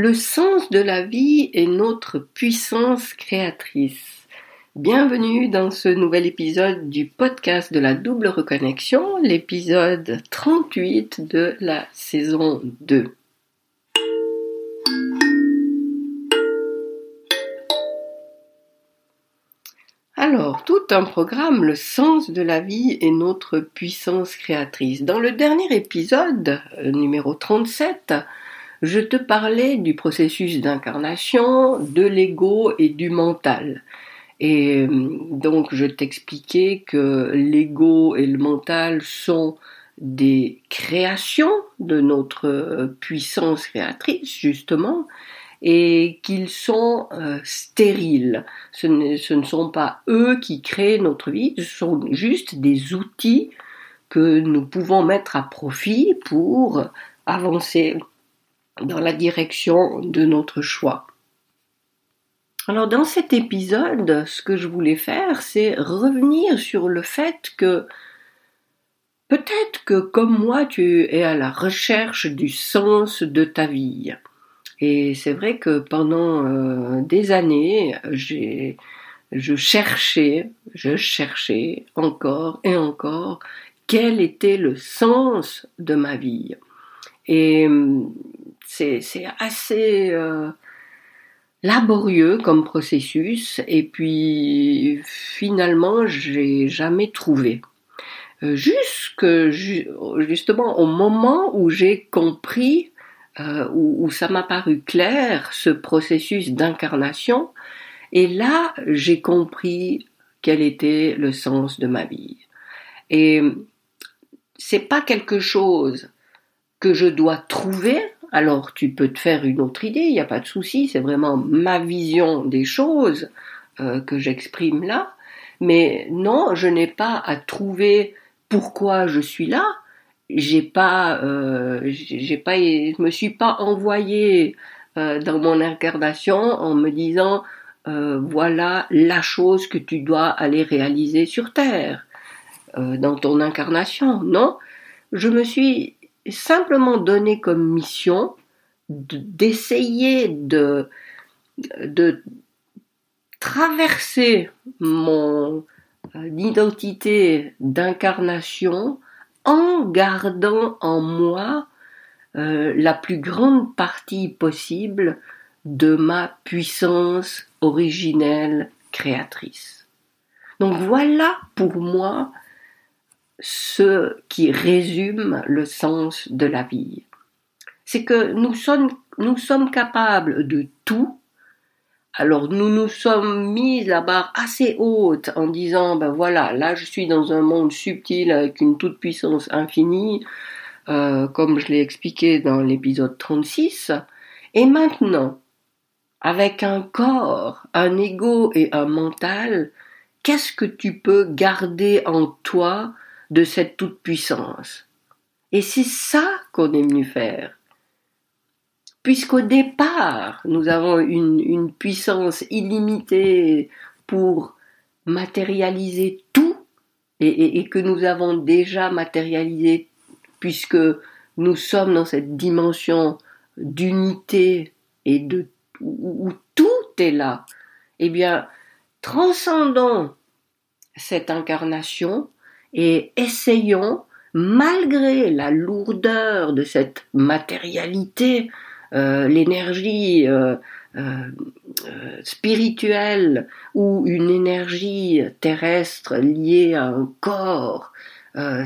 Le sens de la vie est notre puissance créatrice. Bienvenue dans ce nouvel épisode du podcast de la double reconnexion, l'épisode 38 de la saison 2. Alors, tout un programme, le sens de la vie et notre puissance créatrice. Dans le dernier épisode, euh, numéro 37, je te parlais du processus d'incarnation, de l'ego et du mental. Et euh, donc je t'expliquais que l'ego et le mental sont des créations de notre euh, puissance créatrice, justement, et qu'ils sont euh, stériles. Ce ne, ce ne, sont pas eux qui créent notre vie, ce sont juste des outils que nous pouvons mettre à profit pour avancer dans la direction de notre choix. Alors dans cet épisode, ce que je voulais faire, c'est revenir sur le fait que peut-être que comme moi, tu es à la recherche du sens de ta vie. Et c'est vrai que pendant euh, des années, j'ai, je cherchais, je cherchais encore et encore quel était le sens de ma vie. Et c'est, c'est assez euh, laborieux comme processus et puis finalement j'ai jamais trouvé. Euh, jusque justement au moment où j'ai compris euh, où, où, ça m'a paru clair ce processus d'incarnation et là j'ai compris quel était le sens de ma vie. Et c'est pas quelque chose que je dois trouver, alors tu peux te faire une autre idée, il n'y a pas de souci, c'est vraiment ma vision des choses euh, que j'exprime là. Mais non, je n'ai pas à trouver pourquoi je suis là. J'ai pas, euh, j'ai pas, je me suis pas envoyé euh, dans mon incarnation en me disant euh, voilà la chose que tu dois aller réaliser sur terre euh, dans ton incarnation. Non, je me suis simplement donné comme mission d'essayer de, traverser mon euh, identité d'incarnation en gardant en moi euh, la plus grande partie possible de ma puissance originelle créatrice. Donc voilà pour moi ce qui résume le sens de la vie. C'est que nous sommes, capables de tout. Alors nous nous sommes mis la barre assez haute en disant, ben voilà, là je suis dans un monde subtil avec une toute puissance infinie, euh, comme je l'ai expliqué dans l'épisode 36. Et maintenant, avec un corps, un ego et un mental, qu'est-ce que tu peux garder en toi de cette toute-puissance. Et c'est ça qu'on est venu faire. Puisqu'au départ, nous avons une, une puissance illimitée pour matérialiser tout, et, que nous avons déjà matérialisé, puisque nous sommes dans cette dimension d'unité et de où, où tout est là, eh bien, transcendons cette incarnation et essayons, malgré la lourdeur de cette matérialité, euh, l'énergie euh, euh, spirituelle ou une énergie terrestre liée à un corps,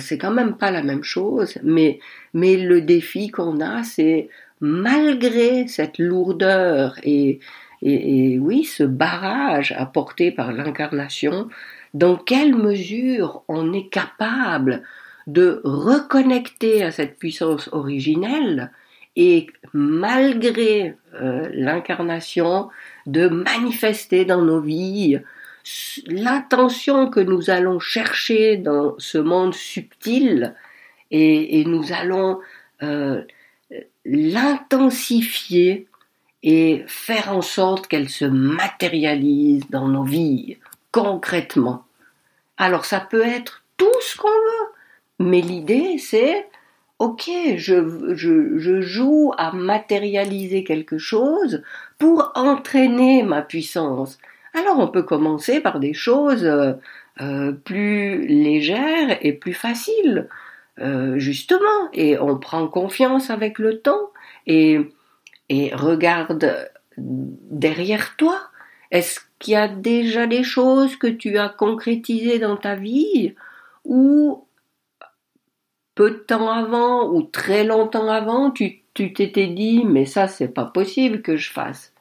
c'est quand même pas la même chose, mais, mais le défi qu'on a, c'est malgré cette lourdeur et, et, et, oui, ce barrage apporté par l'incarnation, dans quelle mesure on est capable de reconnecter à cette puissance originelle et malgré euh, l'incarnation de manifester dans nos vies l'intention que nous allons chercher dans ce monde subtil et, nous allons euh, l'intensifier et faire en sorte qu'elle se matérialise dans nos vies? Concrètement. Alors ça peut être tout ce qu'on veut, mais l'idée c'est, ok, je, joue à matérialiser quelque chose pour entraîner ma puissance. Alors on peut commencer par des choses euh, euh, plus légères et plus faciles, euh, justement, et on prend confiance avec le temps et, et regarde derrière toi. Qu'il y a déjà des choses que tu as concrétisées dans ta vie ou peu de temps avant ou très longtemps avant, tu t'étais dit mais ça c'est pas possible que je fasse.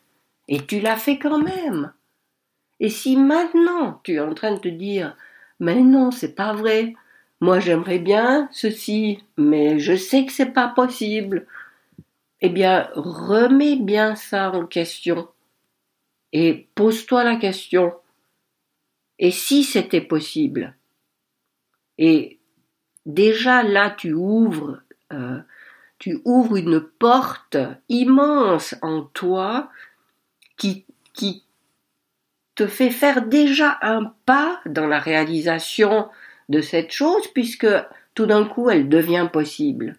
Et tu l'as fait quand même. Et si maintenant tu es en train de te dire mais non, c'est pas vrai. Moi j'aimerais bien ceci, mais je sais que c'est pas possible. Eh bien, remets bien ça en question. Et pose-toi la question. Et si c'était possible? Et déjà là tu ouvres euh, tu ouvres une porte immense en toi qui, qui te fait faire déjà un pas dans la réalisation de cette chose puisque tout d'un coup elle devient possible.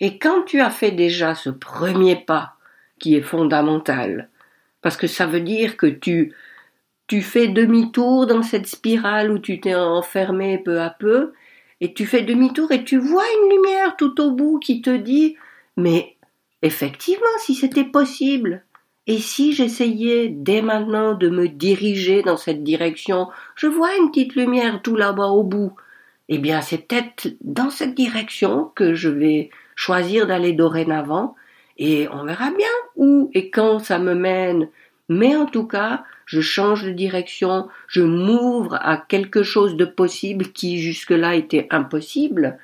Et quand tu as fait déjà ce premier pas qui est fondamental, parce que ça veut dire que tu tu fais demi-tour dans cette spirale où tu t'es enfermé peu à peu, et tu fais demi-tour et tu vois une lumière tout au bout qui te dit mais effectivement si c'était possible. Et si j'essayais dès maintenant de me diriger dans cette direction je vois une petite lumière tout là-bas au bout. Eh bien c'est peut-être dans cette direction que je vais choisir d'aller dorénavant et on verra bien où et quand ça me mène mais en tout cas je change de direction, je m'ouvre à quelque chose de possible qui jusque-là était impossible.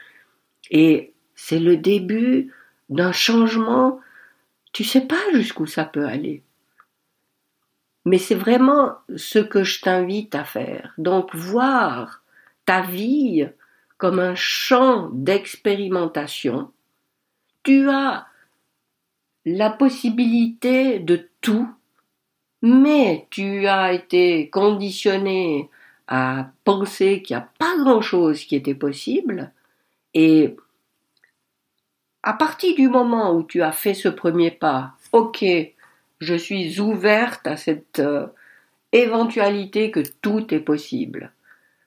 Et c'est le début d'un changement. Tu sais pas jusqu'où ça peut aller. Mais c'est vraiment ce que je t'invite à faire. Donc voir ta vie comme un champ d'expérimentation. Tu as la possibilité de tout mais tu as été conditionné à penser qu'il n'y a pas grand-chose qui était possible, et à partir du moment où tu as fait ce premier pas, ok, je suis ouverte à cette euh, éventualité que tout est possible.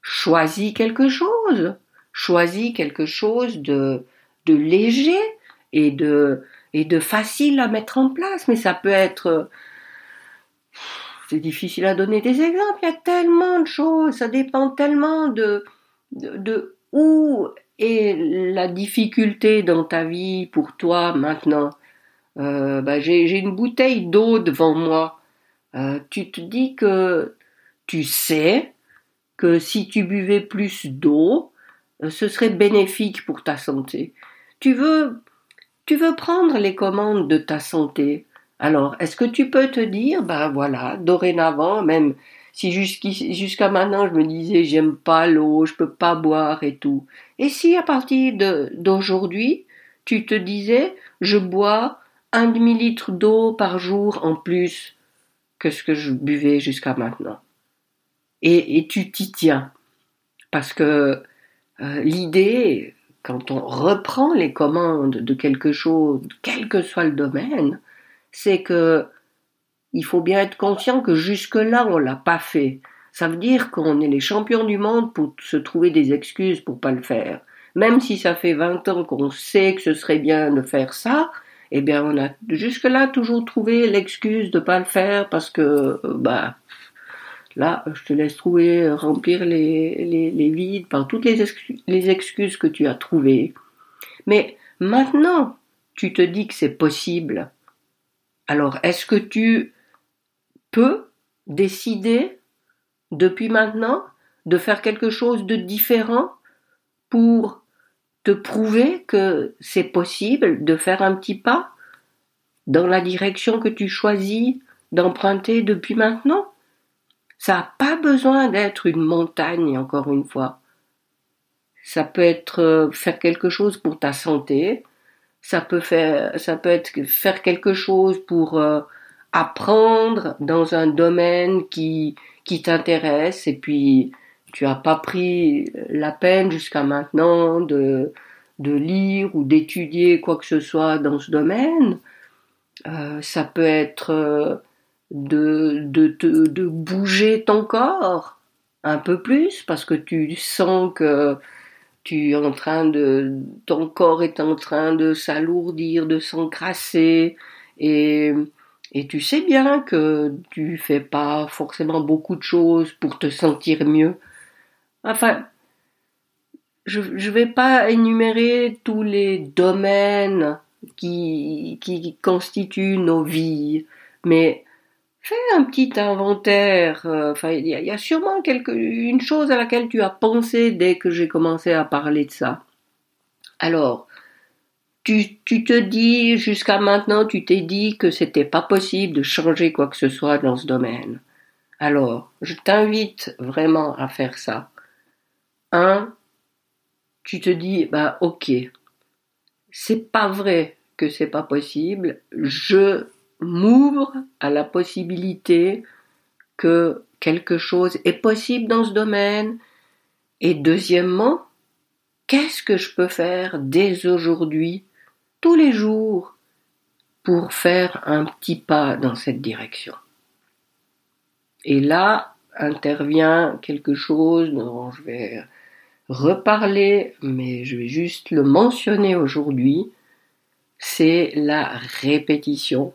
Choisis quelque chose, choisis quelque chose de, de léger et de, et de facile à mettre en place, mais ça peut être c'est difficile à donner des exemples. Il y a tellement de choses. Ça dépend tellement de, de, où est la difficulté dans ta vie pour toi maintenant. Euh, bah, j'ai une bouteille d'eau devant moi. Euh, tu te dis que tu sais que si tu buvais plus d'eau, euh, ce serait bénéfique pour ta santé. Tu veux, tu veux prendre les commandes de ta santé. Alors, est-ce que tu peux te dire, ben voilà, dorénavant, même si jusqu'à maintenant je me disais j'aime pas l'eau, je peux pas boire et tout. Et si à partir d'aujourd'hui, tu te disais je bois un demi-litre d'eau par jour en plus que ce que je buvais jusqu'à maintenant. Et, et tu t'y tiens. Parce que euh, l'idée, quand on reprend les commandes de quelque chose, quel que soit le domaine, c'est que il faut bien être conscient que jusque-là, on l'a pas fait. Ça veut dire qu'on est les champions du monde pour se trouver des excuses pour pas le faire. Même si ça fait 20 ans qu'on sait que ce serait bien de faire ça, eh bien, on a jusque-là toujours trouvé l'excuse de pas le faire parce que, bah, là, je te laisse trouver, remplir les, les, les vides par toutes les, les excuses que tu as trouvées. Mais maintenant, tu te dis que c'est possible. Alors, est-ce que tu peux décider depuis maintenant de faire quelque chose de différent pour te prouver que c'est possible de faire un petit pas dans la direction que tu choisis d'emprunter depuis maintenant? Ça n'a pas besoin d'être une montagne, encore une fois. Ça peut être euh, faire quelque chose pour ta santé, ça peut faire, ça peut être faire quelque chose pour euh, apprendre dans un domaine qui, qui t'intéresse et puis tu as pas pris la peine jusqu'à maintenant de, de lire ou d'étudier quoi que ce soit dans ce domaine. Euh, ça peut être euh, de, de, de, bouger ton corps un peu plus parce que tu sens que tu es en train de, ton corps est en train de s'alourdir, de s'encrasser et, et tu sais bien que tu fais pas forcément beaucoup de choses pour te sentir mieux. Enfin, je ne vais pas énumérer tous les domaines qui, qui constituent nos vies, mais fais un petit inventaire. Euh, enfin, il y, a sûrement quelque, une chose à laquelle tu as pensé dès que j'ai commencé à parler de ça. Alors, tu, tu te dis, jusqu'à maintenant, tu t'es dit que c'était pas possible de changer quoi que ce soit dans ce domaine. Alors, je t'invite vraiment à faire ça. Un, tu te dis, bah ok, c'est pas vrai que c'est pas possible, je m'ouvre à la possibilité que quelque chose est possible dans ce domaine. Et deuxièmement, qu'est-ce que je peux faire dès aujourd'hui, tous les jours, pour faire un petit pas dans cette direction? Et là intervient quelque chose dont je vais reparler, mais je vais juste le mentionner aujourd'hui, c'est la répétition.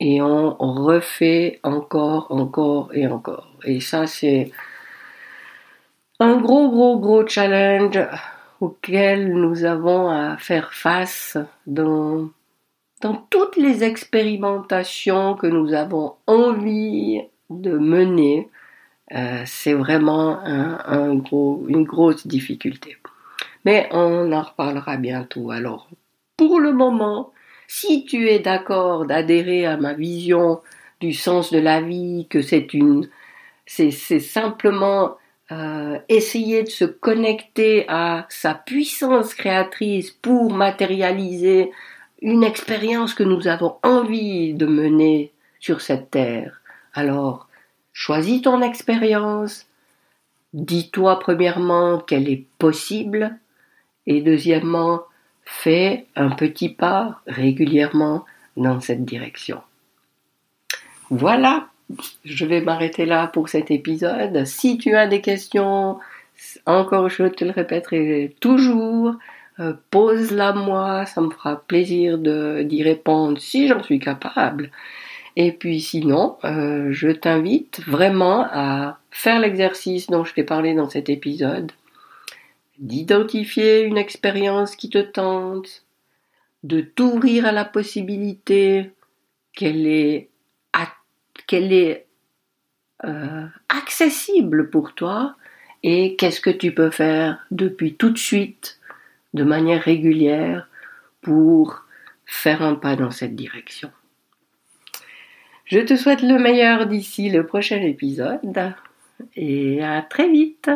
Et on refait encore, encore et encore. Et ça, c'est un gros, gros, gros challenge auquel nous avons à faire face dans, dans toutes les expérimentations que nous avons envie de mener euh, c'est vraiment un, gros, une grosse difficulté. Mais on en reparlera bientôt. Alors, pour le moment, si tu es d'accord d'adhérer à ma vision du sens de la vie, que c'est une, c'est simplement euh, essayer de se connecter à sa puissance créatrice pour matérialiser une expérience que nous avons envie de mener sur cette terre. Alors, Choisis ton expérience. Dis-toi premièrement qu'elle est possible et deuxièmement, fais un petit pas régulièrement dans cette direction. Voilà, je vais m'arrêter là pour cet épisode. Si tu as des questions, encore je te le répéterai toujours, euh, pose-la moi, ça me fera plaisir d'y répondre si j'en suis capable. Et puis sinon, euh, je t'invite vraiment à faire l'exercice dont je t'ai parlé dans cet épisode, d'identifier une expérience qui te tente, de t'ouvrir à la possibilité qu'elle est, euh, accessible pour toi et qu'est-ce que tu peux faire depuis tout de suite, de manière régulière, pour faire un pas dans cette direction. Je te souhaite le meilleur d'ici le prochain épisode et à très vite